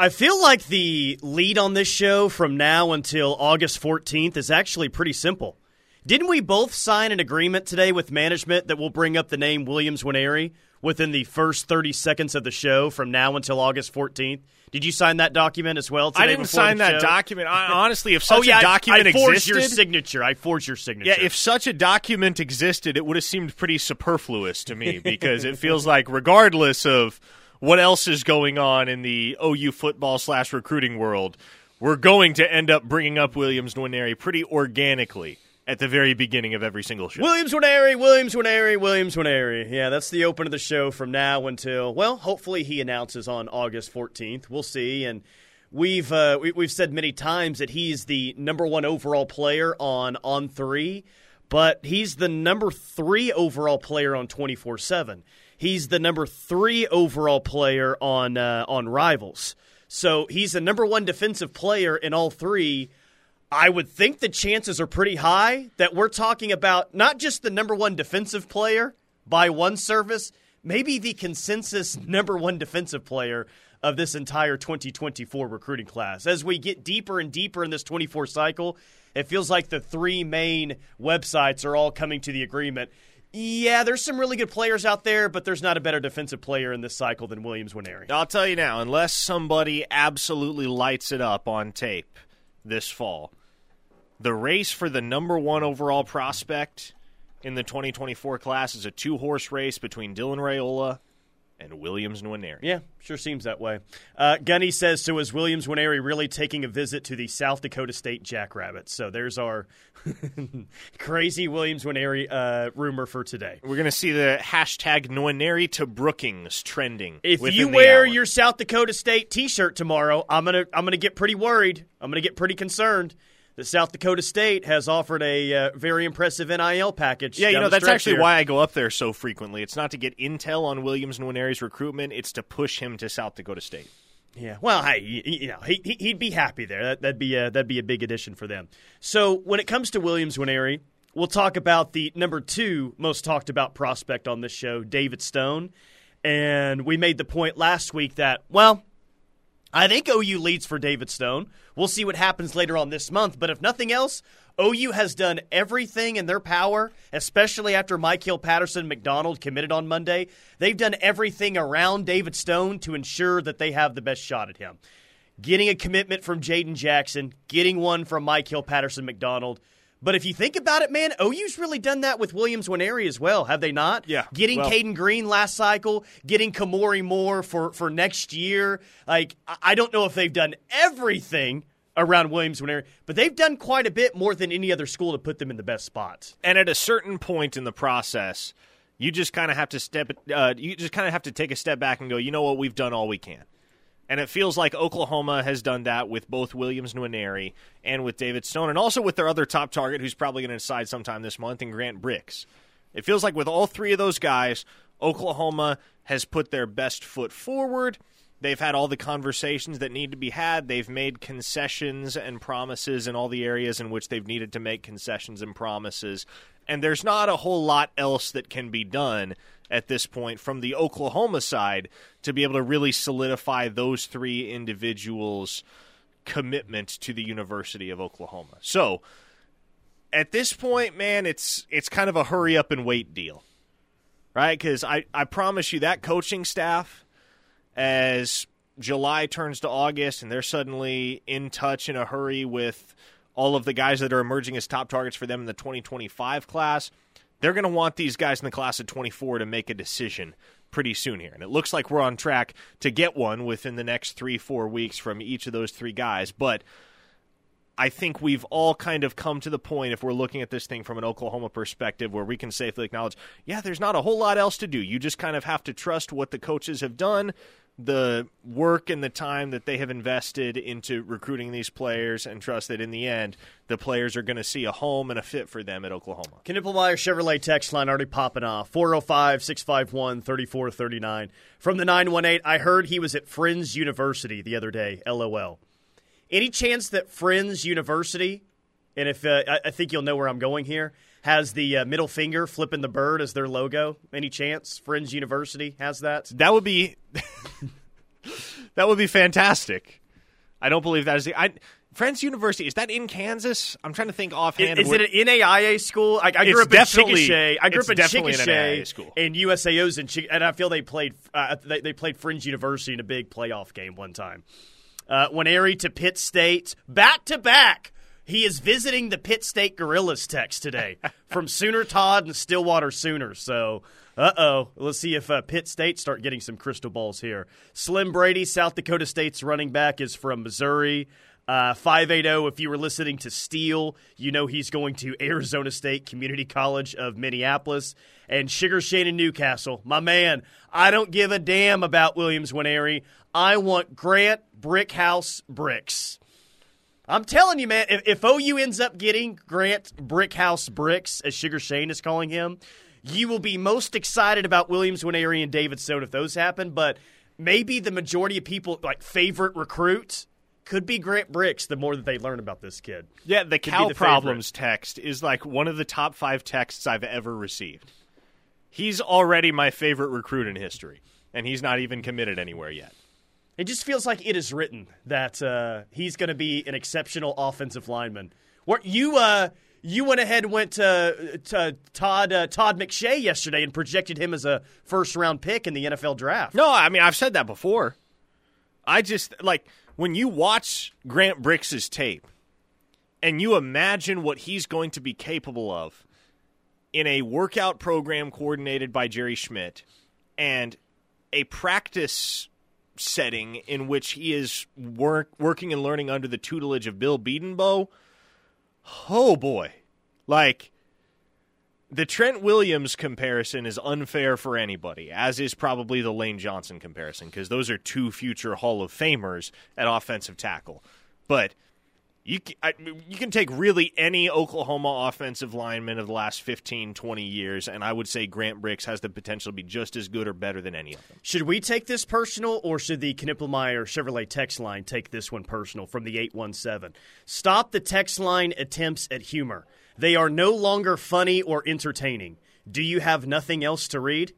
I feel like the lead on this show from now until August 14th is actually pretty simple. Didn't we both sign an agreement today with management that will bring up the name Williams Nwaneri within the first 30 seconds of the show from now until August 14th? Did you sign that document as well? I didn't sign that document. I, honestly, if oh, such oh, yeah, a document I, I forged existed, your signature. I forged your signature. Yeah, if such a document existed, it would have seemed pretty superfluous to me because it feels like, regardless of what else is going on in the OU football slash recruiting world, we're going to end up bringing up Williams Nwaneri pretty organically at the very beginning of every single show. Williams Nwaneri, Williams Nwaneri, Williams Nwaneri. Yeah, that's the open of the show from now until well, hopefully he announces on August 14th. We'll see. And we've uh, we, we've said many times that he's the number one overall player on On3, but he's the number three overall player on 24 seven. He's the number three overall player on uh, on Rivals. So he's the number one defensive player in all three. I would think the chances are pretty high that we're talking about not just the number one defensive player by one service, maybe the consensus number one defensive player of this entire 2024 recruiting class. As we get deeper and deeper in this 24 cycle, it feels like the three main websites are all coming to the agreement. Yeah, there's some really good players out there, but there's not a better defensive player in this cycle than Williams Nwaneri. I'll tell you now, unless somebody absolutely lights it up on tape this fall, the race for the number one overall prospect in the 2024 class is a two horse race between Dylan Raiola and Williams Nwaneri. Yeah, sure seems that way. Uh, Gunny says, so is Williams Nwaneri really taking a visit to the South Dakota State Jackrabbits? So there's our crazy Williams Nwaneri uh, rumor for today. We're going to see the hashtag Nwaneri to Brookings trending. If you wear your South Dakota State T-shirt tomorrow, I'm gonna I'm gonna get pretty worried. I'm gonna get pretty concerned that South Dakota State has offered a uh, very impressive NIL package. Yeah, you know that's actually here. why I go up there so frequently. It's not to get intel on Williams and Winery's recruitment; it's to push him to South Dakota State. Yeah, well, hey, you, you know, he, he'd be happy there. That, would be a, that'd be a big addition for them. So when it comes to Williams Nwaneri, we'll talk about the number two most talked about prospect on this show, David Stone. And we made the point last week that, well, I think OU leads for David Stone. We'll see what happens later on this month. But if nothing else, OU has done everything in their power, especially after Michael Patterson McDonald committed on Monday. They've done everything around David Stone to ensure that they have the best shot at him. Getting a commitment from Jaden Jackson, getting one from Michael Patterson McDonald. But if you think about it, man, OU's really done that with Williams Nwaneri as well, have they not? Yeah. Getting well, Caden Green last cycle, getting Kamori Moore for, for next year. Like, I don't know if they've done everything around Williams Nwaneri, but they've done quite a bit more than any other school to put them in the best spots. And at a certain point in the process, you just kind of have to step. Uh, you just kind of have to take a step back and go. You know what? We've done all we can. And it feels like Oklahoma has done that with both Williams Nwaneri and with David Stone, and also with their other top target, who's probably going to decide sometime this month, and Grant Bricks. It feels like with all three of those guys, Oklahoma has put their best foot forward. They've had all the conversations that need to be had. They've made concessions and promises in all the areas in which they've needed to make concessions and promises. And there's not a whole lot else that can be done at this point from the Oklahoma side to be able to really solidify those three individuals' commitment to the University of Oklahoma. So at this point, man, it's it's kind of a hurry up and wait deal. Right? Because I, I promise you that coaching staff, as July turns to August and they're suddenly in touch in a hurry with all of the guys that are emerging as top targets for them in the 2025 class – they're going to want these guys in the class of 24 to make a decision pretty soon here. And it looks like we're on track to get one within the next three, four weeks from each of those three guys. But I think we've all kind of come to the point, if we're looking at this thing from an Oklahoma perspective, where we can safely acknowledge, yeah, there's not a whole lot else to do. You just kind of have to trust what the coaches have done the work and the time that they have invested into recruiting these players and trust that in the end the players are going to see a home and a fit for them at Oklahoma. Knippelmeyer Chevrolet text line already popping off 405 651 3439. From the 918, I heard he was at Friends University the other day. LOL. Any chance that Friends University, and if uh, I think you'll know where I'm going here, has the uh, middle finger flipping the bird as their logo. Any chance Friends University has that? That would be that would be fantastic. I don't believe that is the I, Friends University. Is that in Kansas? I'm trying to think offhand. Is, of it an NAIA school? I, I grew up in Chickasha. I grew up in definitely an NAIA Chickasha, school. and USAO's in Chick- and I feel they played uh, they, they played Friends University in a big playoff game one time. Uh, Nwaneri to Pitt State, back to back. He is visiting the Pitt State Gorillas text today from Sooner Todd and Stillwater Sooners. So, uh oh, let's see if uh, Pitt State start getting some crystal balls here. Slim Brady, South Dakota State's running back, is from Missouri. Uh, 580, if you were listening to Steele, you know he's going to Arizona State Community College of Minneapolis. And Sugar Shane in Newcastle, my man, I don't give a damn about Williams Nwaneri. I want Grant Brickhouse Bricks. I'm telling you, man, if, if OU ends up getting Grant Brickhouse Bricks, as Sugar Shane is calling him, you will be most excited about Williams Nwaneri and David Stone if those happen. But maybe the majority of people, like favorite recruit, could be Grant Bricks the more that they learn about this kid. Yeah, the be cow the problems text is like one of the top five texts I've ever received. He's already my favorite recruit in history, and he's not even committed anywhere yet. It just feels like it is written that uh, he's going to be an exceptional offensive lineman. What you uh, you went ahead and went to, to Todd uh, Todd McShay yesterday and projected him as a first round pick in the NFL draft. No, I mean I've said that before. I just like when you watch Grant Brix's tape and you imagine what he's going to be capable of in a workout program coordinated by Jerry Schmidt and a practice setting in which he is work, working and learning under the tutelage of Bill Bedenbaugh. Oh boy. Like the Trent Williams comparison is unfair for anybody, as is probably the Lane Johnson comparison, because those are two future Hall of Famers at offensive tackle. But you can, I, you can take really any Oklahoma offensive lineman of the last 15, 20 years, and I would say Grant Bricks has the potential to be just as good or better than any of them. Should we take this personal, or should the Knippelmeyer Chevrolet text line take this one personal from the 817? Stop the text line attempts at humor. They are no longer funny or entertaining. Do you have nothing else to read?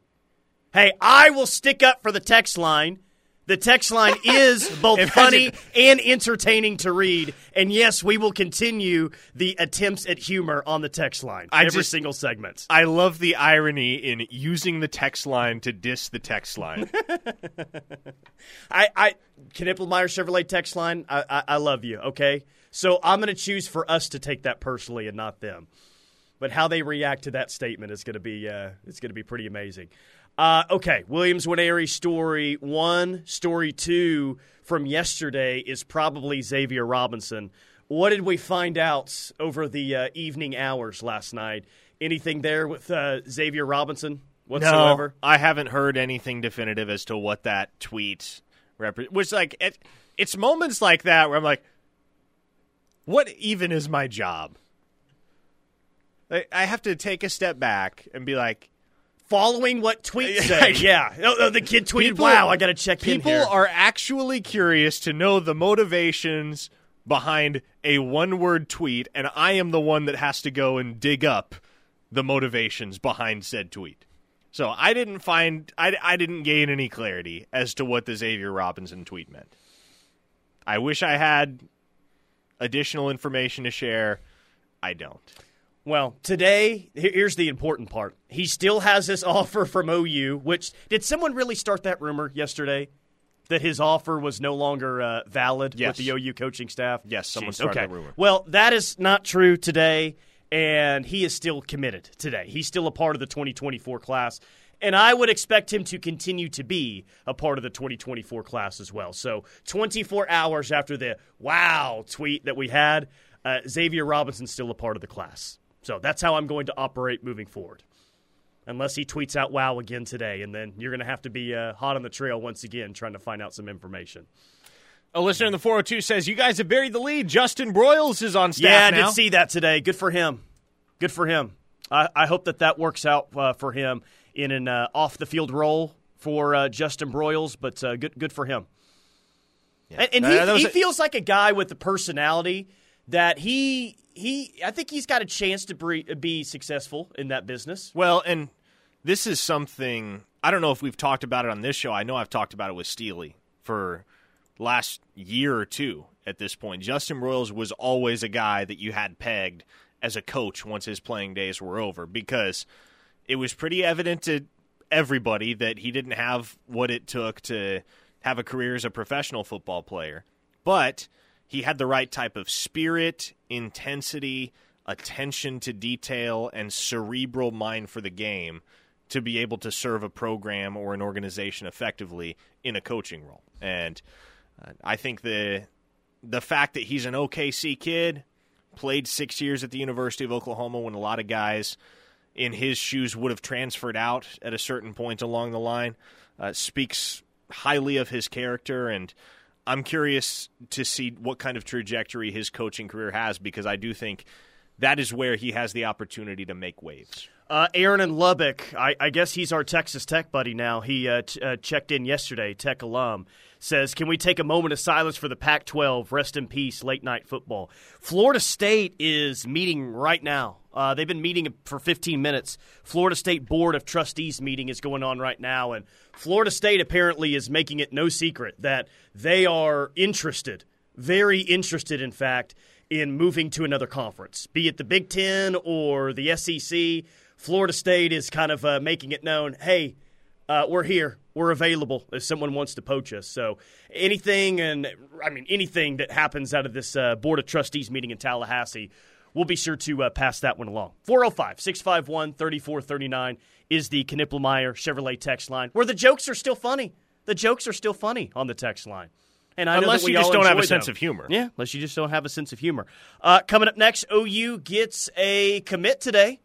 Hey, I will stick up for the text line. The text line is both Imagine- funny and entertaining to read. And yes, we will continue the attempts at humor on the text line I every just- single segment. I love the irony in using the text line to diss the text line. I, I Knippelmeyer Chevrolet text line. I, I, I love you. Okay, so I'm going to choose for us to take that personally and not them. But how they react to that statement is going to be uh, it's going to be pretty amazing. Uh, okay, Williams Nwaneri story one, story two from yesterday is probably Xavier Robinson. What did we find out over the uh, evening hours last night? Anything there with uh, Xavier Robinson whatsoever? No, I haven't heard anything definitive as to what that tweet repre- was like. It, it's moments like that where I'm like, what even is my job? I have to take a step back and be like, Following what tweets say, yeah. yeah. Oh, oh, the kid tweeted, People- "Wow, I got to check in people are actually curious to know the motivations behind a one word tweet, and I am the one that has to go and dig up the motivations behind said tweet. So I didn't find, I, I didn't gain any clarity as to what the Xavier Robinson tweet meant. I wish I had additional information to share. I don't. Well, today, here's the important part. He still has this offer from OU, which did someone really start that rumor yesterday that his offer was no longer uh, valid Yes. with the OU coaching staff? Yes, someone Jeez, started okay. that rumor. Well, that is not true today, and he is still committed today. He's still a part of the 2024 class. And I would expect him to continue to be a part of the 2024 class as well. So, 24 hours after the wow tweet that we had, uh, Xavier Robinson's still a part of the class. So, that's how I'm going to operate moving forward. Unless he tweets out wow again today, and then you're going to have to be uh, hot on the trail once again trying to find out some information. A listener in the 402 says, You guys have buried the lead. Justin Broyles is on staff Yeah, I now. did see that today. Good for him. Good for him. I, I hope that that works out uh, for him in an uh, off the field role for uh, Justin Broyles, but uh, good good for him. And, and he, Uh, he a- feels like a guy with the personality that he he. I think he's got a chance to be, be successful in that business. Well, and this is something I don't know if we've talked about it on this show. I know I've talked about it with Steely for last year or two at this point. Justin Broyles was always a guy that you had pegged as a coach once his playing days were over because it was pretty evident to everybody that he didn't have what it took to have a career as a professional football player. But he had the right type of spirit, intensity, attention to detail, and cerebral mind for the game to be able to serve a program or an organization effectively in a coaching role. And uh, I think the the fact that he's an OKC kid, played six years at the University of Oklahoma when a lot of guys in his shoes would have transferred out at a certain point along the line, uh, speaks highly of his character. And I'm curious to see what kind of trajectory his coaching career has because I do think that is where he has the opportunity to make waves. Uh, Aaron in Lubbock, I, I, guess he's our Texas Tech buddy now. He uh, t- uh, checked in yesterday, Tech alum, says, Can we take a moment of silence for the Pac 12? Rest in peace, late night football. Florida State is meeting right now. Uh, they've been meeting for 15 minutes. Florida State Board of Trustees meeting is going on right now, and Florida State apparently is making it no secret that they are interested, very interested, in fact, in moving to another conference, be it the Big Ten or the SEC. Florida State is kind of uh, making it known hey, uh, we're here. We're available if someone wants to poach us. So anything, and I mean, anything that happens out of this uh, Board of Trustees meeting in Tallahassee, we'll be sure to uh, pass that one along. 405 651 3439 is the Knippelmeyer Chevrolet text line, where the jokes are still funny. The jokes are still funny on the text line. And I unless you just don't have a them. sense of humor. Yeah, unless you just don't have a sense of humor. Uh, coming up next, OU gets a commit today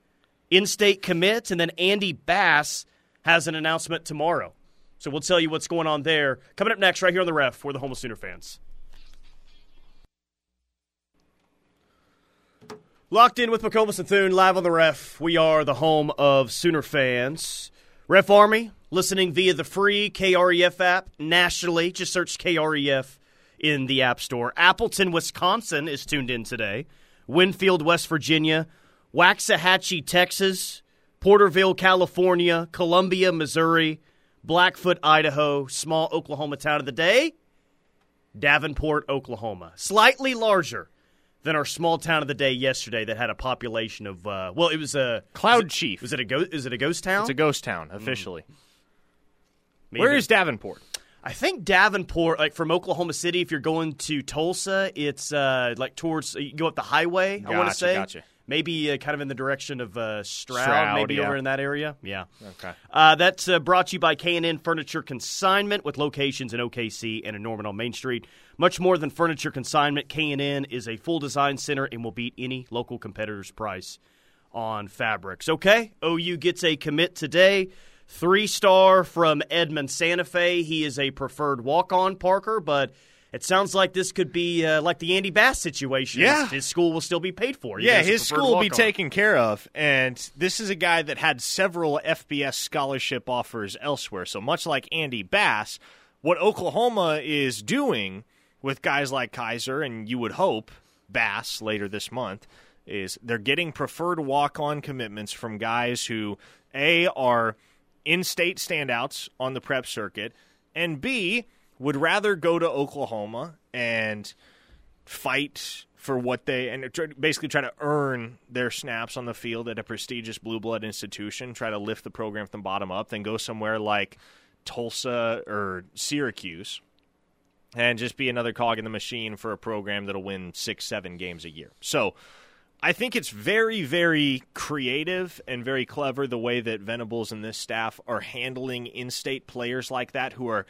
in state commit, and then Andy Bass has an announcement tomorrow. So we'll tell you what's going on there. Coming up next, right here on the ref for the Homo Sooner fans. Locked in with McComas and Thune, live on the ref. We are the home of Sooner fans. Ref Army, listening via the free KREF app nationally. Just search KREF in the App Store. Appleton, Wisconsin is tuned in today. Winfield, West Virginia. Waxahachie, Texas, Porterville, California, Columbia, Missouri, Blackfoot, Idaho, small Oklahoma town of the day, Davenport, Oklahoma. Slightly larger than our small town of the day yesterday that had a population of uh, well, it was a Cloud was Chief. Was it a ghost? Is it a ghost town? It's a ghost town officially. Mm. Where is Davenport? I think Davenport, like from Oklahoma City, if you're going to Tulsa, it's uh, like towards you go up the highway. Gotcha, I want to say. Gotcha maybe uh, kind of in the direction of uh, Stroud, Stroud, maybe yeah. over in that area. Yeah. Okay. Uh, that's uh, brought to you by K&N Furniture Consignment with locations in OKC and in Norman on Main Street. Much more than furniture consignment, K&N is a full design center and will beat any local competitor's price on fabrics. Okay, OU gets a commit today. Three star from Edmond Santa Fe. He is a preferred walk on Parker, but – it sounds like this could be uh, like the Andy Bass situation. Yeah. His, school will still be paid for. yeah, his school will be taken care of. And this is a guy that had several FBS scholarship offers elsewhere. So much like Andy Bass, what Oklahoma is doing with guys like Kaiser and you would hope Bass later this month, is they're getting preferred walk on commitments from guys who, A, are in state standouts on the prep circuit, and B, would rather go to Oklahoma and fight for what they and basically try to earn their snaps on the field at a prestigious blue blood institution, try to lift the program from bottom up, than go somewhere like Tulsa or Syracuse and just be another cog in the machine for a program that'll win six, seven games a year. So I think it's very, very creative and very clever the way that Venables and this staff are handling in state players like that who are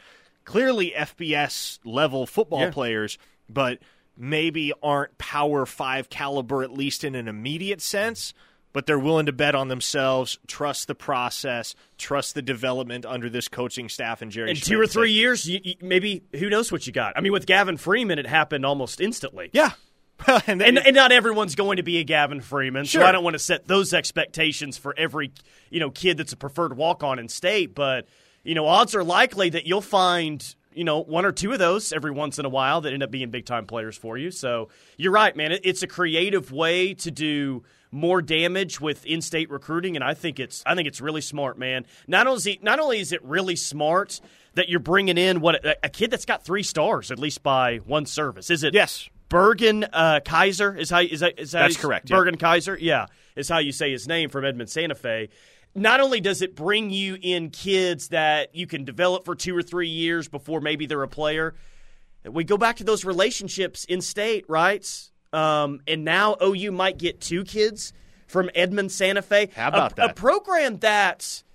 clearly FBS level football yeah. players, but maybe aren't Power Five caliber at least in an immediate sense. But they're willing to bet on themselves, trust the process, trust the development under this coaching staff and Jerry. In Schmidt two or three years, you, you, maybe who knows what you got? I mean, with Gavin Freeman, it happened almost instantly. Yeah, and, and, and, not everyone's going to be a Gavin Freeman, sure. so I don't want to set those expectations for every you know kid that's a preferred walk on in state. But you know, odds are likely that you'll find you know, one or two of those every once in a while that end up being big time players for you. So you're right, man. it's a creative way to do more damage with in-state recruiting, and I think it's I think it's really smart, man. Not only is it, not only is it really smart that you're bringing in what a, a kid that's got three stars at least by one service. Is it? Yes. Bergen uh, Kaiser is how is that is that That's correct, yeah. Bergen Kaiser, yeah, is how you say his name from Edmond Santa Fe. Not only does it bring you in kids that you can develop for two or three years before maybe they're a player, we go back to those relationships in state, right? Um, and now OU might get two kids from Edmond Santa Fe. How about a, that? A program that's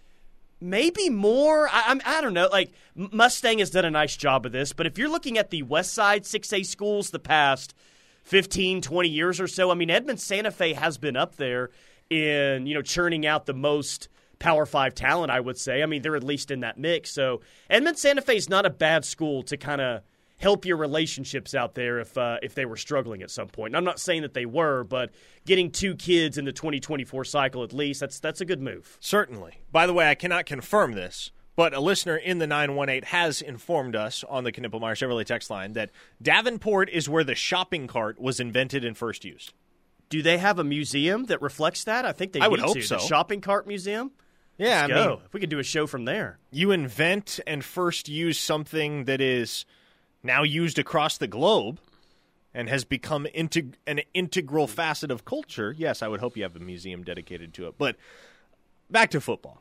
maybe more. I, I'm, I don't know. Like Mustang has done a nice job of this, but if you're looking at the West Side 6A schools the past 15, 20 years or so, I mean, Edmond Santa Fe has been up there in you know churning out the most Power Five talent. I would say. I mean, they're at least in that mix. So Edmond Santa Fe is not a bad school to kind of help your relationships out there if uh, if they were struggling at some point. And I'm not saying that they were, but getting two kids in the 2024 cycle at least that's that's a good move. Certainly. By the way, I cannot confirm this, but a listener in the 918 has informed us on the Knippelmeyer Chevrolet text line that Davenport is where the shopping cart was invented and first used. Do they have a museum that reflects that? I think they I would hope to. so. The shopping cart museum. Yeah, Let's I go. mean, if we could do a show from there. you invent and first use something that is now used across the globe and has become integ- an integral facet of culture. Yes, I would hope you have a museum dedicated to it. But back to football.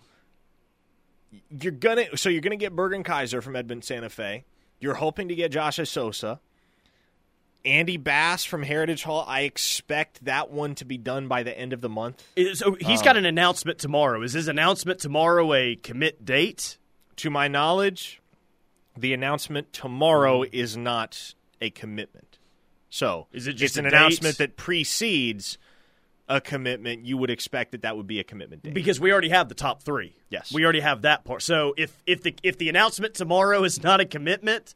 You're gonna so you're gonna get Bergen Kaiser from Edmond Santa Fe. You're hoping to get Josh Sosa. Andy Bass from Heritage Hall. I expect that one to be done by the end of the month. So he's Um, got an announcement tomorrow. Is his announcement tomorrow a commit date? to my knowledge, the announcement tomorrow is not a commitment. So Is it just it's an date? announcement that precedes a commitment? You would expect that that would be a commitment date. Because we already have the top three. Yes. we already have that part. So if if the if the announcement tomorrow is not a commitment,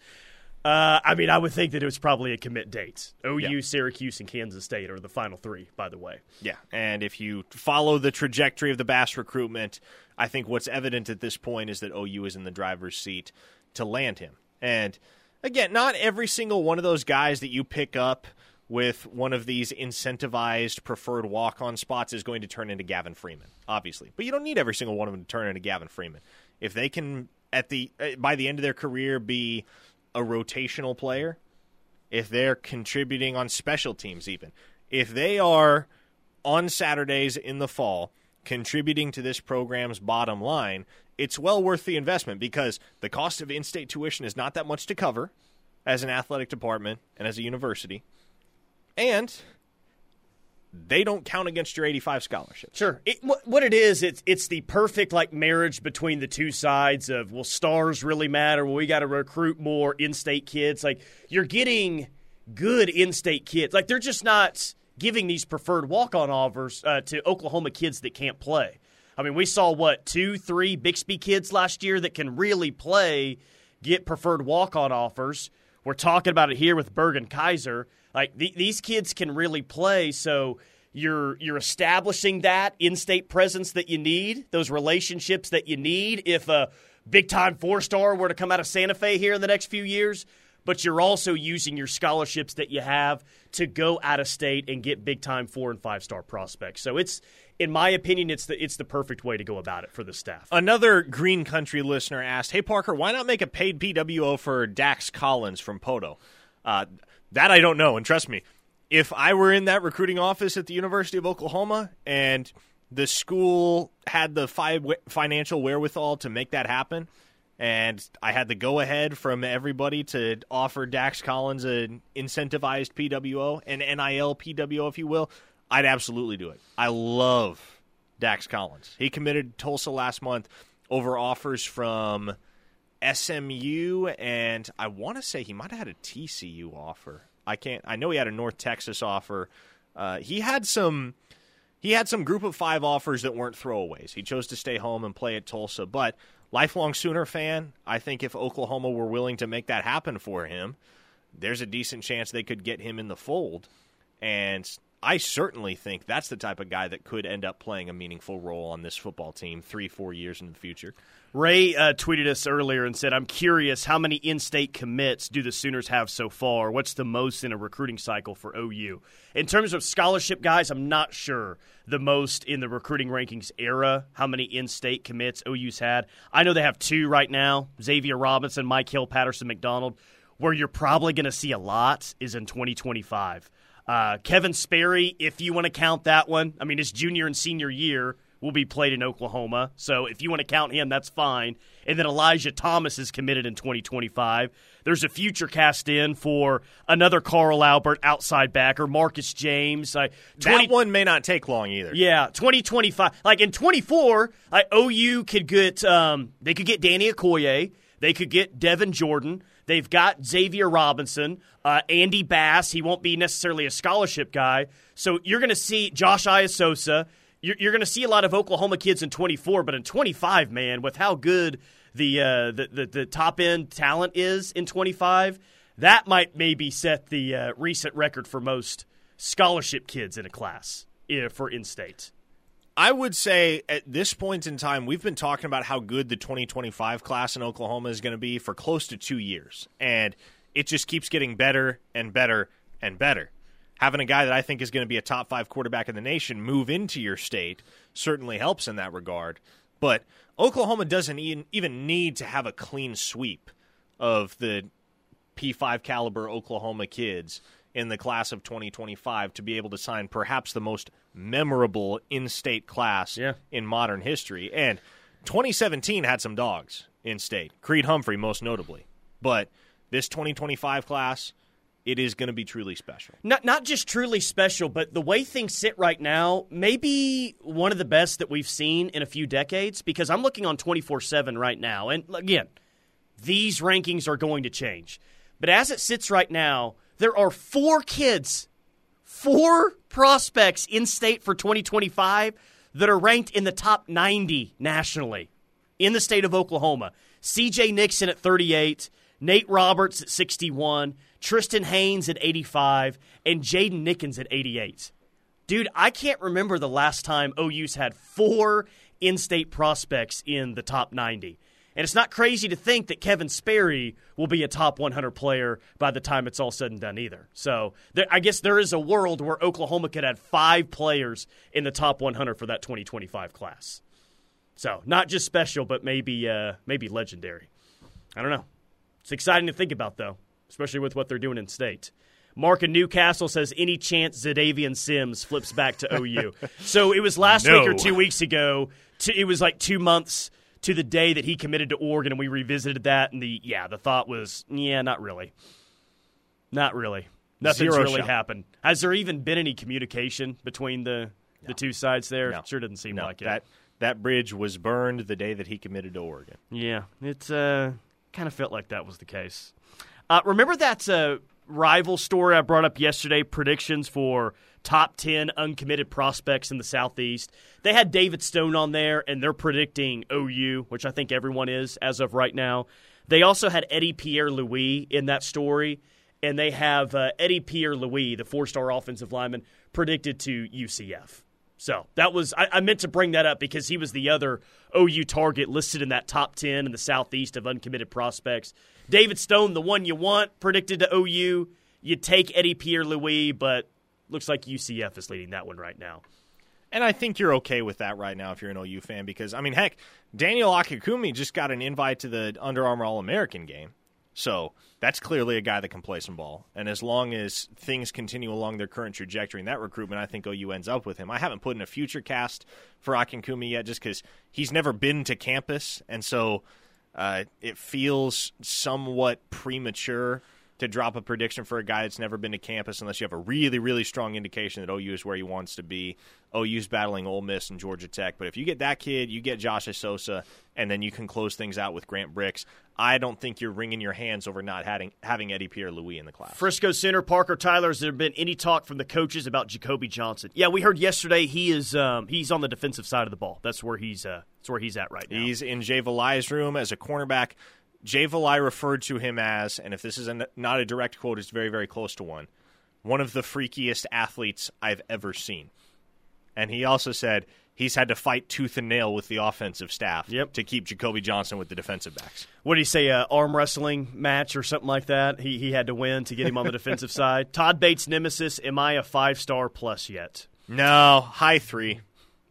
uh, I mean, I would think that it was probably a commit date. OU, Yeah. Syracuse, and Kansas State are the final three. By the way, yeah, and if you follow the trajectory of the Bass recruitment, I think what's evident at this point is that OU is in the driver's seat to land him. And again, not every single one of those guys that you pick up with one of these incentivized preferred walk on spots is going to turn into Gavin Freeman, obviously. But you don't need every single one of them to turn into Gavin Freeman. If they can at the uh, by the end of their career be a rotational player, if they're contributing on special teams even, if they are on Saturdays in the fall contributing to this program's bottom line, it's well worth the investment because the cost of in-state tuition is not that much to cover as an athletic department and as a university. And they don't count against your 85 scholarship. Sure. It, what, it is, it's it's the perfect like marriage between the two sides of well, stars really matter. Well, we got to recruit more in-state kids. Like you're getting good in-state kids. Like they're just not giving these preferred walk-on offers uh, to Oklahoma kids that can't play. I mean, we saw what two, three Bixby kids last year that can really play get preferred walk-on offers. We're talking about it here with Bergen Kaiser. Like the, these kids can really play, so you're you're establishing that in-state presence that you need, those relationships that you need. If a big-time four-star were to come out of Santa Fe here in the next few years, but you're also using your scholarships that you have to go out of state and get big-time four and five-star prospects. So it's, in my opinion, it's the it's the perfect way to go about it for the staff. Another Green Country listener asked, "Hey Parker, why not make a paid PWO for Dax Collins from Poteau?" Uh, that I don't know, and trust me, if I were in that recruiting office at the University of Oklahoma and the school had the fi- financial wherewithal to make that happen, and I had the go ahead from everybody to offer Dax Collins an incentivized PWO, an NIL PWO, if you will, I'd absolutely do it. I love Dax Collins. He committed to Tulsa last month over offers from SMU and I want to say he might have had a TCU offer. I can't. I know he had a North Texas offer. Uh, he had some. He had some group of five offers that weren't throwaways. He chose to stay home and play at Tulsa. But lifelong Sooner fan, I think if Oklahoma were willing to make that happen for him, there's a decent chance they could get him in the fold. And I certainly think that's the type of guy that could end up playing a meaningful role on this football team three, four years in the future. Ray uh, tweeted us earlier and said, I'm curious, how many in state commits do the Sooners have so far? What's the most in a recruiting cycle for OU? In terms of scholarship guys, I'm not sure the most in the recruiting rankings era, how many in state commits OU's had. I know they have two right now Xavier Robinson, Mike Hill, Patterson McDonald. Where you're probably going to see a lot is in 2025. Uh, Kevin Sperry, if you want to count that one, I mean, his junior and senior year will be played in Oklahoma. So if you want to count him, that's fine. And then Elijah Thomas is committed in 2025. There's a future cast in for another Carl Albert outside backer, Marcus James. I, 20, that one may not take long either. Yeah, 2025. Like in 24, like OU could get um, they could get Danny Okoye. They could get Devin Jordan. They've got Xavier Robinson, uh, Andy Bass. He won't be necessarily a scholarship guy. So you're going to see Josh Iasosa you're, you're going to see a lot of Oklahoma kids in 24, but in 25, man, with how good the, uh, the, the, the top end talent is in 25, that might maybe set the uh, recent record for most scholarship kids in a class if for in state. I would say at this point in time, we've been talking about how good the 2025 class in Oklahoma is going to be for close to two years. And it just keeps getting better and better and better having a guy that I think is going to be a top five quarterback in the nation move into your state certainly helps in that regard. But Oklahoma doesn't even need to have a clean sweep of the P5 caliber Oklahoma kids in the class of 2025 to be able to sign perhaps the most memorable in state class yeah. in modern history. And 2017 had some dogs in state, Creed Humphrey most notably. But this 2025 class, it is going to be truly special. Not not just truly special, but the way things sit right now, maybe one of the best that we've seen in a few decades. Because I'm looking on 24 seven right now, and again, these rankings are going to change. But as it sits right now, there are four kids, four prospects in state for 2025 that are ranked in the top 90 nationally in the state of Oklahoma. CJ Nixon at 38, Nate Roberts at 61. Tristan Haynes at 85, and Jaden Nickens at 88. Dude, I can't remember the last time OU's had four in state prospects in the top 90. And it's not crazy to think that Kevin Sperry will be a top 100 player by the time it's all said and done either. So there, I guess there is a world where Oklahoma could add five players in the top 100 for that 2025 class. So not just special, but maybe uh, maybe legendary. I don't know. It's exciting to think about, though especially with what they're doing in state. Mark in Newcastle says any chance Zadavian Sims flips back to OU. so it was last no. week or two weeks ago. it was like two months to the day that he committed to Oregon, and we revisited that. And the yeah, the thought was yeah, not really, not really. Nothing's Zero really shot. happened. Has there even been any communication between the no. the two sides there? No. Sure doesn't seem no, like it. That that bridge was burned the day that he committed to Oregon. Yeah, it uh, kind of felt like that was the case. Uh, remember that uh, rival story I brought up yesterday? Predictions for top 10 uncommitted prospects in the Southeast. They had David Stone on there, and they're predicting OU, which I think everyone is as of right now. They also had Eddie Pierre Louis in that story, and they have uh, Eddie Pierre Louis, the four star offensive lineman, predicted to UCF. So that was I, I, meant to bring that up because he was the other OU target listed in that top ten in the southeast of uncommitted prospects. David Stone, the one you want, predicted to OU. You take Eddie Pierre Louis, but looks like UCF is leading that one right now. And I think you're okay with that right now if you're an OU fan because I mean, heck, Daniel Akinkunmi just got an invite to the Under Armour All American game. So that's clearly a guy that can play some ball. And as long as things continue along their current trajectory in that recruitment, I think OU ends up with him. I haven't put in a future cast for Akinkunmi yet just because he's never been to campus. And so uh, it feels somewhat premature to drop a prediction for a guy that's never been to campus unless you have a really, really strong indication that OU is where he wants to be. OU's battling Ole Miss and Georgia Tech. But if you get that kid, you get Josh Sosa, and then you can close things out with Grant Bricks. I don't think you're wringing your hands over not having, having Eddie Pierre Louis in the class. Frisco Center, Parker Tyler, has there been any talk from the coaches about Jacoby Johnson? Yeah, we heard yesterday he is um, he's on the defensive side of the ball. That's where he's uh, that's where he's at right now. He's in Jay Valai's room as a cornerback. Jay Valai referred to him as, and if this is a, not a direct quote, it's very, very close to one, one of the freakiest athletes I've ever seen. And he also said he's had to fight tooth and nail with the offensive staff Yep. to keep Jacoby Johnson with the defensive backs. What did he say? A arm wrestling match or something like that? He he had to win to get him on the defensive side. Todd Bates nemesis. Am I a five star plus yet? No, high three.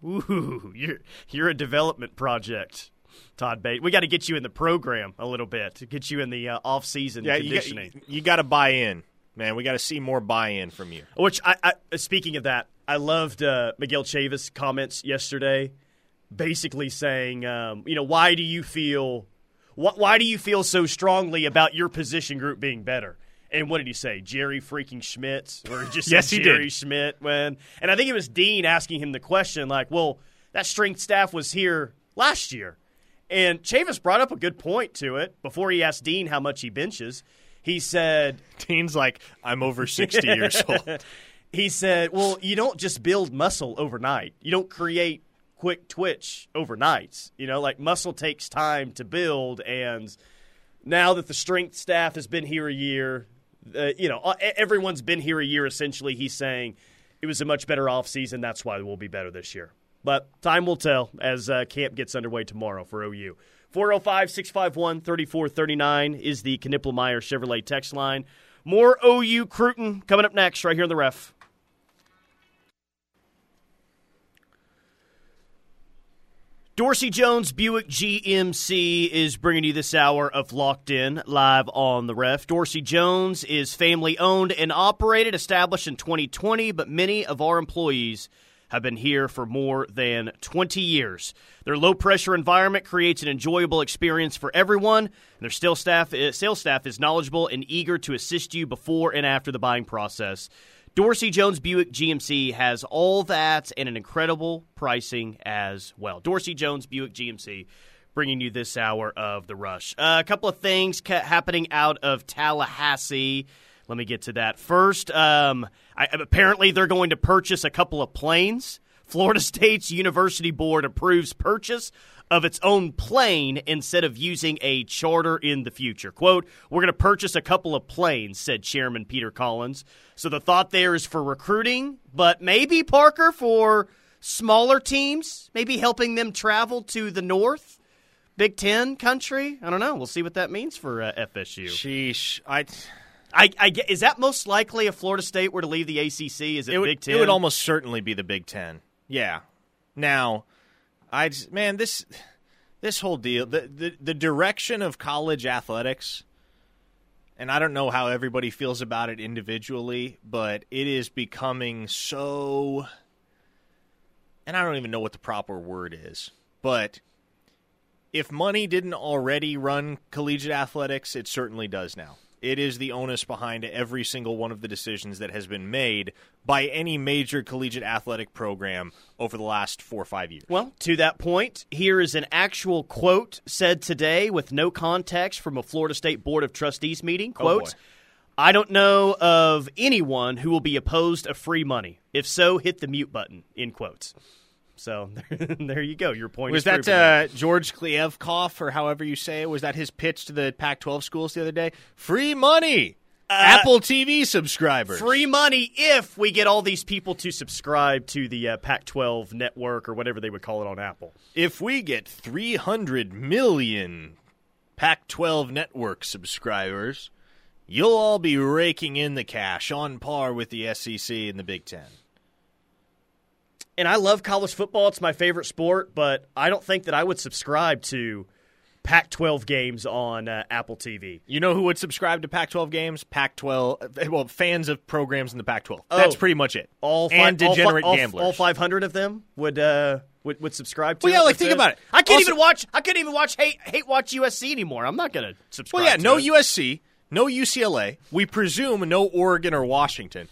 Ooh, you're you're a development project, Todd Bates. We got to get you in the program a little bit to get you in the uh, off season Yeah, you got, conditioning. you got to buy in, man. We got to see more buy in from you. Which I, I speaking of that, I loved uh, Miguel Chavis' comments yesterday, basically saying, um, you know, why do you feel, wh- why do you feel so strongly about your position group being better? And what did he say? Jerry freaking Schmidt, or just Yes, he Jerry did. Schmidt when? And I think it was Dean asking him the question, like, well, that strength staff was here last year, and Chavis brought up a good point to it before he asked Dean how much he benches. He said, Dean's like, I'm over 60 years old. he said, "Well, you don't just build muscle overnight. You don't create quick twitch overnight. You know, like muscle takes time to build. And now that the strength staff has been here a year, uh, you know, everyone's been here a year. Essentially, he's saying it was a much better offseason. That's why we'll be better this year. But time will tell as uh, camp gets underway tomorrow for OU. 405 651 3439 is the Knippelmeyer Chevrolet text line. More OU Cruton coming up next, right here on the ref. Dorsey Jones Buick GMC is bringing you this hour of Locked In live on the ref. Dorsey Jones is family owned and operated, established in 2020, but many of our employees have been here for more than 20 years. Their low pressure environment creates an enjoyable experience for everyone, and their sales staff, uh, sales staff is knowledgeable and eager to assist you before and after the buying process. Dorsey Jones Buick GMC has all that and an incredible pricing as well. Dorsey Jones Buick GMC bringing you this hour of the rush. Uh, a couple of things ca- happening out of Tallahassee. Let me get to that first. Um, I, apparently, they're going to purchase a couple of planes. Florida State's University Board approves purchase of its own plane instead of using a charter in the future. Quote, We're going to purchase a couple of planes, said Chairman Peter Collins. So the thought there is for recruiting, but maybe, Parker, for smaller teams, maybe helping them travel to the north, Big Ten country. I don't know. We'll see what that means for uh, FSU. Sheesh. I, I, I is that most likely if Florida State were to leave the ACC? Is it, it would, Big Ten? it would almost certainly be the Big Ten. Yeah. Now, I just, man, this this whole deal, the, the the direction of college athletics, and I don't know how everybody feels about it individually, but it is becoming so. And I don't even know what the proper word is, but if money didn't already run collegiate athletics, it certainly does now. It is the onus behind every single one of the decisions that has been made by any major collegiate athletic program over the last four or five years. Well, to that point, here is an actual quote said today with no context from a Florida State Board of Trustees meeting. Oh, quote, boy. I don't know of anyone who will be opposed to free money. If so, hit the mute button, in quotes. So there you go. Your point Was that uh, George Kliavkoff, or however you say it? Was that his pitch to the Pac-12 schools the other day? Free money, Apple TV subscribers. Free money if we get all these people to subscribe to the uh, Pac 12 network or whatever they would call it on Apple. If we get 300 million Pac-12 network subscribers, you'll all be raking in the cash on par with the SEC and the Big Ten. And I love college football. It's my favorite sport, but I don't think that I would subscribe to Pac 12 games on uh, Apple TV. You know who would subscribe to Pac-12 games? Pac-12, well, fans of programs in the Pac-12. That's Oh. pretty much it. All and degenerate all, gamblers. All 500 of them would uh, would, would subscribe to Well, yeah, like, think about it. I can't Also- even watch. I couldn't even watch hate hate watch USC anymore. I'm not going to subscribe. Well, yeah, no it. USC, no UCLA. We presume no Oregon or Washington.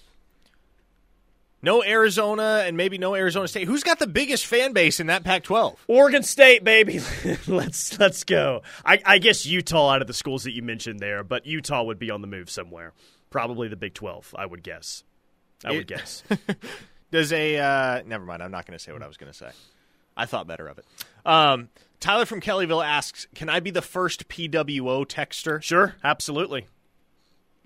No Arizona and maybe no Arizona State. Who's got the biggest fan base in that Pac-12? Oregon State, baby. let's let's go. I, I guess Utah out of the schools that you mentioned there, but Utah would be on the move somewhere. Probably the Big Twelve, I would guess. I would guess. Does a uh, never mind? I'm not going to say what I was going to say. I thought better of it. Um, Tyler from Kellyville asks, "Can I be the first PWO texter?" Sure, absolutely.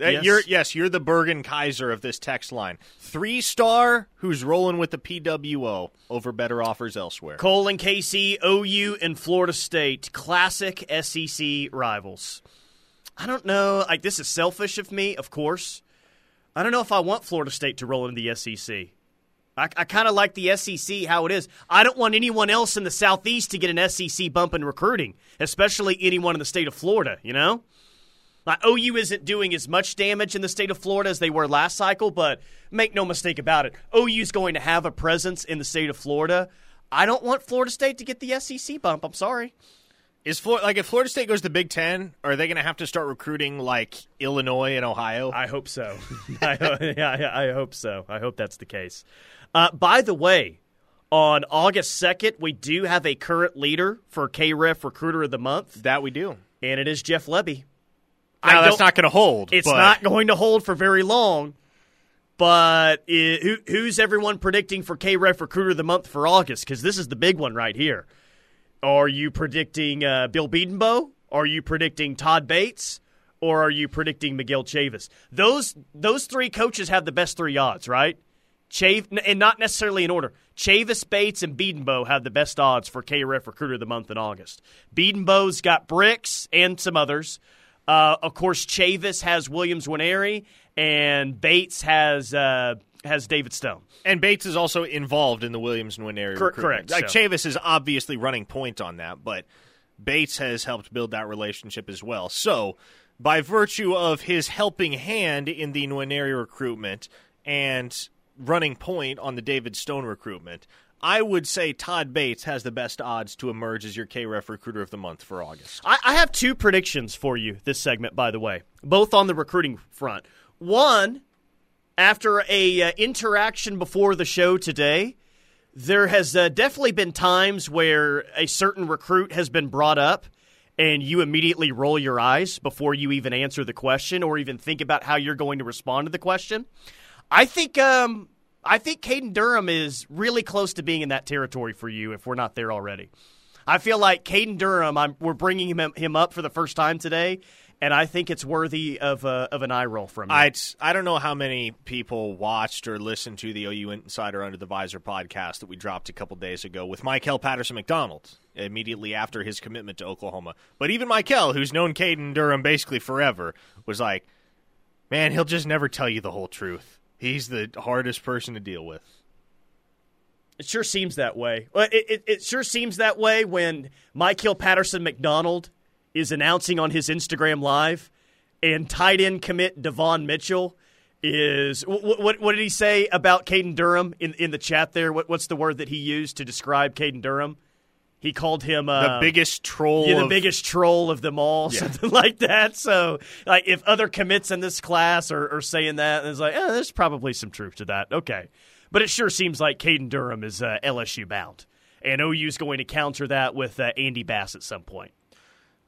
Uh, Yes. You're yes, you're the Bergen Kaiser of this text line. Three star who's rolling with the PWO over better offers elsewhere. Cole and KC, OU and Florida State, classic SEC rivals. I don't know. Like this is selfish of me, of course. I don't know if I want Florida State to roll into the SEC. I, I kind of like the SEC how it is. I don't want anyone else in the Southeast to get an SEC bump in recruiting, especially anyone in the state of Florida. You know. Like OU isn't doing as much damage in the state of Florida as they were last cycle, but make no mistake about it, OU's going to have a presence in the state of Florida. I don't want Florida State to get the SEC bump. I'm sorry. Is Florida like if Florida State goes to Big Ten, are they going to have to start recruiting like Illinois and Ohio? I hope so. I, yeah, I hope so. I hope that's the case. Uh, by the way, on August 2nd, we do have a current leader for KREF Recruiter of the Month, that we do. and it is Jeff Lebby. Now I that's don't- going to hold. It's but not going to hold for very long. But i who, who's everyone predicting for KREF Recruiter of the Month for August? Because this is the big one right here. Are you predicting uh, Bill Bedenbaugh? Are you predicting Todd Bates? Or are you predicting Miguel Chavis? Those those three coaches have the best three odds, right? Chav- and not necessarily in order. Chavis, Bates, and Bedenbaugh have the best odds for KREF Recruiter of the Month in August. Bedenbaugh's got Bricks and some others. Uh, of course, Chavis has Williams Nwaneri, and Bates has uh, has David Stone. And Bates is also involved in the Williams Nwaneri Cor- recruitment. correct, Like so- Chavis is obviously running point on that, but Bates has helped build that relationship as well. So, by virtue of his helping hand in the Nwaneri recruitment and running point on the David Stone recruitment, I would say Todd Bates has the best odds to emerge as your KREF recruiter of the month for August. I, I have two predictions for you this segment, by the way, both on the recruiting front. One, after a uh, interaction before the show today, there has uh, definitely been times where a certain recruit has been brought up and you immediately roll your eyes before you even answer the question or even think about how you're going to respond to the question. I think um, I think Caden Durham is really close to being in that territory for you if we're not there already. I feel like Caden Durham, I'm, we're bringing him, him up for the first time today, and I think it's worthy of, uh, of an eye roll from you. I I don't know how many people watched or listened to the OU Insider Under the Visor podcast that we dropped a couple days ago with Michael Patterson McDonald immediately after his commitment to Oklahoma. But even Michael, who's known Caden Durham basically forever, was like, "Man, he'll just never tell you the whole truth. He's the hardest person to deal with." It sure seems that way. It, it, it sure seems that way when Mike Hill Patterson McDonald is announcing on his Instagram Live, and tight end commit Devon Mitchell is what, what, what did he say about Caden Durham in in the chat there? What, what's the word that he used to describe Caden Durham? He called him The uh, biggest troll. yeah, the of- biggest troll of them all, something like that. So, like, if other commits in this class are, are saying that, it's like, eh, there's probably some truth to that. Okay, but it sure seems like Caden Durham is uh, LSU bound, and OU's going to counter that with uh, Andy Bass at some point.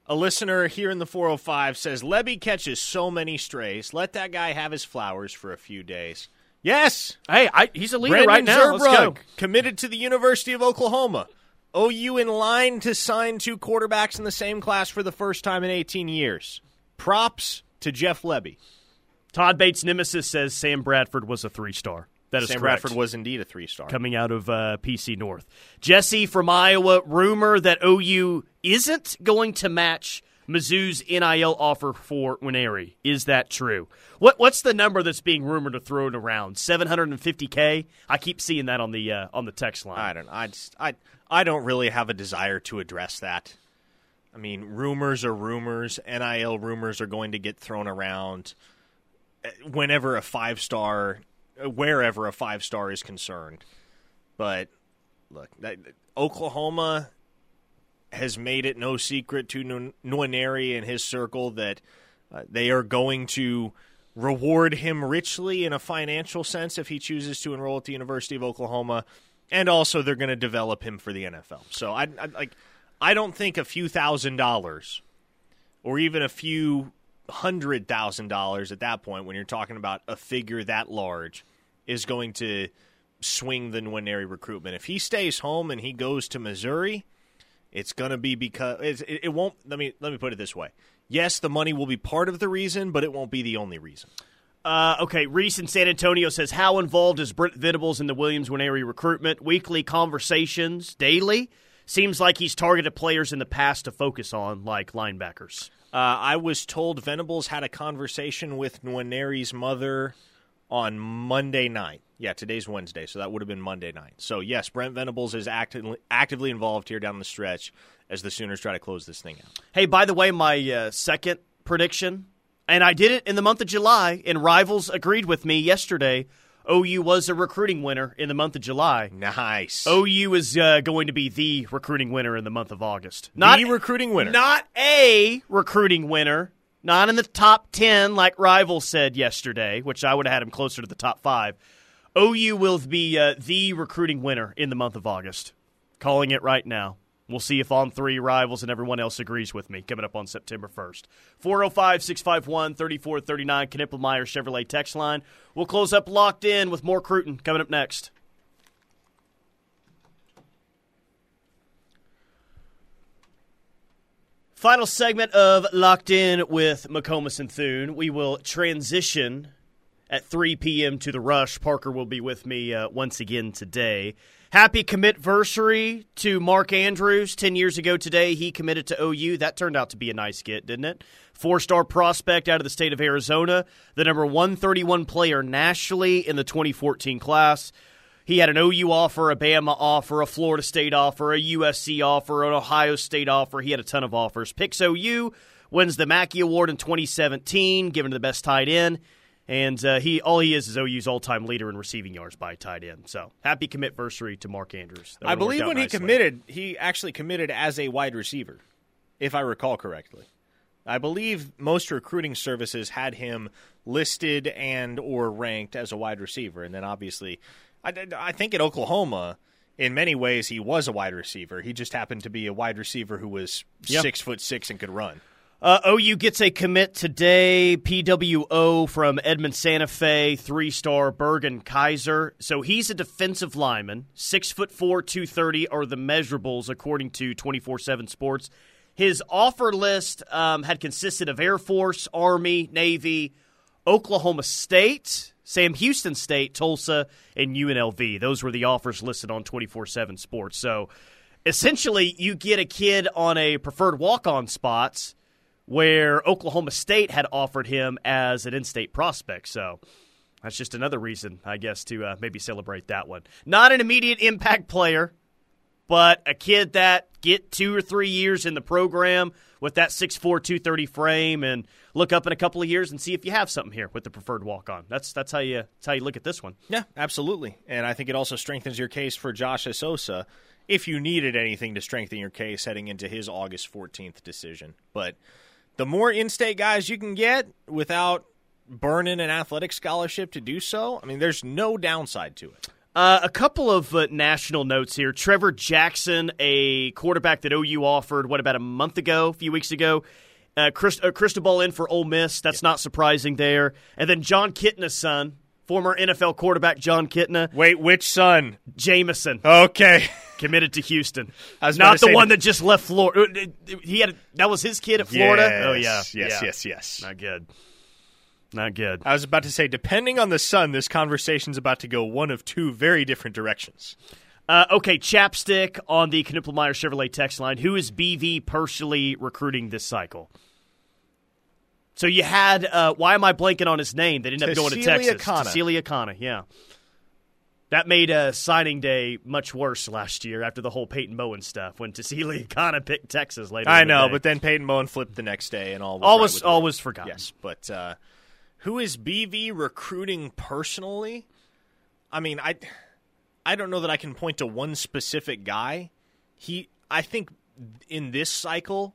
A listener here in the 405 says Lebby catches so many strays. Let that guy have his flowers for a few days. Yes, Hey, I, he's a leader Brandon right now. Let's go. Zerbrug, committed to the University of Oklahoma. OU in line to sign two quarterbacks in the same class for the first time in 18 years. Props to Jeff Lebby. Todd Bates' nemesis says Sam Bradford was a three star. That is Sam correct. Bradford was indeed a three star. coming out of uh, PC North. Jesse from Iowa, rumor that OU isn't going to match Mizzou's NIL offer for Nwaneri. Is that true? What What's the number that's being rumored to throw it around? Seven hundred and fifty k. I keep seeing that on the uh, on the text line. I don't. I just. I. I don't really have a desire to address that. I mean, rumors are rumors. NIL rumors are going to get thrown around eh, whenever a five star, wherever a five star is concerned. But look, that, Oklahoma has made it no secret to Nwaneri and his circle that uh, they are going to reward him richly in a financial sense if he chooses to enroll at the University of Oklahoma, and also they're going to develop him for the NFL. So I, I like I don't think a few thousand dollars or even a few hundred thousand dollars at that point when you're talking about a figure that large is going to swing the Nwaneri recruitment. If he stays home and he goes to Missouri, it's going to be because it, it won't. Let me let me put it this way: yes, the money will be part of the reason, but it won't be the only reason. Uh, okay, Reese in San Antonio says, How involved is Brent Venables in the Williams Nwaneri recruitment? Weekly conversations, daily? Seems like he's targeted players in the past to focus on, like linebackers. Uh, I was told Venables had a conversation with Nwaneri's mother on Monday night. Yeah, today's Wednesday, so that would have been Monday night. So, yes, Brent Venables is actively, actively involved here down the stretch as the Sooners try to close this thing out. Hey, by the way, my uh, second prediction and I did it in the month of July, and Rivals agreed with me yesterday. OU was a recruiting winner in the month of July. Nice. OU is uh, going to be the recruiting winner in the month of August. Not the recruiting winner. Not a recruiting winner. Not in the top 10 like Rivals said yesterday, which I would have had him closer to the top 5. OU will be uh, the recruiting winner in the month of August. Calling it right now. We'll see if On3 Rivals and everyone else agrees with me coming up on September 1st. 405 651 3439, Knippelmeyer Chevrolet text line. We'll close up locked in with more Cruton coming up next. Final segment of Locked In with McComas and Thune. We will transition at 3 p.m. to the Rush. Parker will be with me uh, once again today. Happy commitversary to Mark Andrews. Ten years ago today, he committed to OU. That turned out to be a nice get, didn't it? Four star prospect out of the state of Arizona, the number 131 player nationally in the 2014 class. He had an OU offer, a Bama offer, a Florida State offer, a USC offer, an Ohio State offer. He had a ton of offers. Picks OU, wins the Mackey Award in 2017, given to the best tight end. And uh, he all he is is OU's all time leader in receiving yards by tight end. So happy commitversary to Mark Andrews. I believe when nicely. he committed, he actually committed as a wide receiver, if I recall correctly. I believe most recruiting services had him listed and or ranked as a wide receiver, and then obviously, I, I think at Oklahoma, in many ways, he was a wide receiver. He just happened to be a wide receiver who was yep. six foot six and could run. Uh, OU gets a commit today. PWO from Edmond Santa Fe, three star Bergen Kaiser. So he's a defensive lineman, six foot four, two thirty are the measurables according to twenty four seven Sports. His offer list um, had consisted of Air Force, Army, Navy, Oklahoma State, Sam Houston State, Tulsa, and UNLV. Those were the offers listed on twenty four seven Sports. So essentially, you get a kid on a preferred walk on spots where Oklahoma State had offered him as an in state prospect. So that's just another reason, I guess, to uh, maybe celebrate that one. Not an immediate impact player, but a kid that get two or three years in the program with that 6'4", 230 frame and look up in a couple of years and see if you have something here with the preferred walk on. That's that's how you that's how you look at this one. Yeah, absolutely. And I think it also strengthens your case for Josh Esosa if you needed anything to strengthen your case heading into his August 14th decision. But the more in-state guys you can get without burning an athletic scholarship to do so, I mean, there's no downside to it. Uh, a couple of uh, national notes here. Trevor Jackson, a quarterback that OU offered, what, about a month ago, a few weeks ago? Uh, Christ- uh, Cristobal in for Ole Miss. That's not surprising there. And then Jon Kitna's son, former NFL quarterback Jon Kitna. Wait, which son? Jamison. Okay. Committed to Houston. I was not the one that just left Florida. Uh, he had that was his kid at Florida. Yes, oh yeah, yes, yeah. yes, yes. Not good. Not good. I was about to say, depending on the son, this conversation's about to go one of two very different directions. Uh, okay, Chapstick on the Knippelmeyer Chevrolet text line. Who is BV personally recruiting this cycle? So you had uh, why am I blanking on his name? They ended up going to Texas. Kana. Tausili Akana, yeah. That made uh, signing day much worse last year after the whole Peyton Bowen stuff when Tausili Akana picked Texas later. I know, the but then Peyton Bowen flipped the next day and all was all right was all was forgotten. Yes, but uh, who is BV recruiting personally? I mean, I I don't know that I can point to one specific guy. He, I think, in this cycle,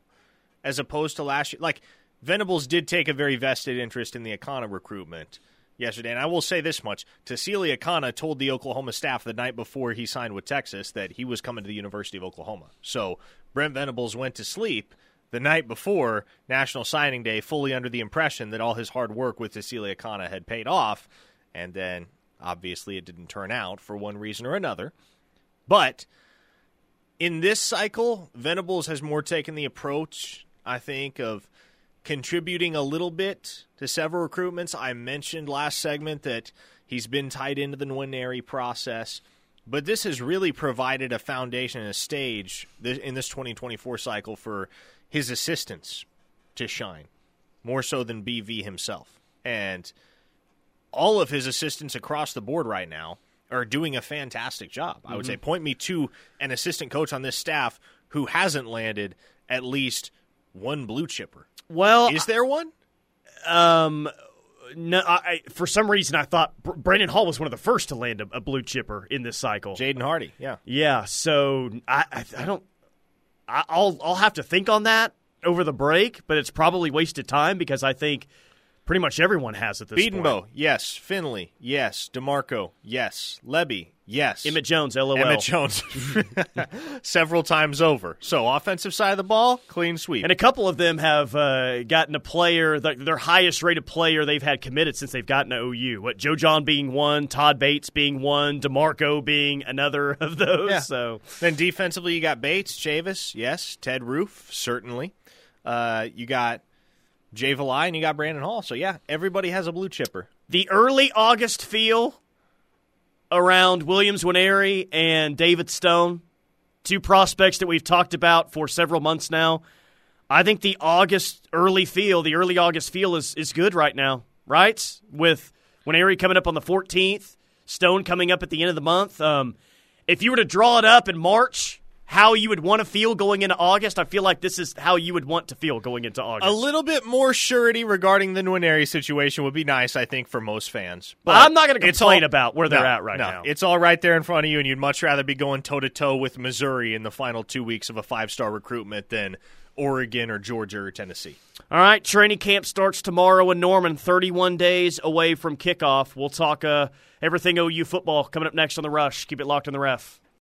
as opposed to last year, like Venables did take a very vested interest in the Akana recruitment yesterday. And I will say this much Tausili Akana told the Oklahoma staff the night before he signed with Texas that he was coming to the University of Oklahoma. So Brent Venables went to sleep the night before National Signing Day, fully under the impression that all his hard work with Tausili Akana had paid off. And then obviously it didn't turn out for one reason or another. But in this cycle, Venables has more taken the approach, I think, of contributing a little bit to several recruitments. I mentioned last segment that he's been tied into the Nwaneri process, but this has really provided a foundation and a stage in this 2024 cycle for his assistants to shine more so than BV himself. And all of his assistants across the board right now are doing a fantastic job. I would mm-hmm. say point me to an assistant coach on this staff who hasn't landed at least one blue chipper. Well, is there one? Um, no. I, for some reason, I thought Brandon Hall was one of the first to land a, a blue chipper in this cycle. Jaden Hardy, yeah, yeah. So I, I, I don't. I, I'll I'll have to think on that over the break, but it's probably wasted time because I think pretty much everyone has at this Bedenbaugh, point. yes. Finley, yes. DeMarco, yes. Lebby, yes. Emmett Jones, LOL. Emmett Jones, several times over. So offensive side of the ball, clean sweep. And a couple of them have uh, gotten a player, their highest rated player they've had committed since they've gotten to OU. What Joe Jon being one, Todd Bates being one, DeMarco being another of those. Yeah. So then defensively, you got Bates, Chavis, yes. Ted Roof, certainly. Uh, you got Jay Valai, and you got Brandon Hall. So yeah, everybody has a blue chipper. The early August feel around Williams Nwaneri and David Stone, two prospects that we've talked about for several months now. I think the August early feel, the early August feel is is good right now, right? With Nwaneri coming up on the 14th, Stone coming up at the end of the month. Um, if you were to draw it up in March, how you would want to feel going into August, I feel like this is how you would want to feel going into August. A little bit more surety regarding the Nwaneri situation would be nice, I think, for most fans. But I'm not going to complain all, about where they're no, at right no, now. It's all right there in front of you, and you'd much rather be going toe to toe with Missouri in the final two weeks of a five star recruitment than Oregon or Georgia or Tennessee. All right, training camp starts tomorrow in Norman, 31 days away from kickoff. We'll talk uh, everything OU football coming up next on The Rush. Keep it locked on the ref.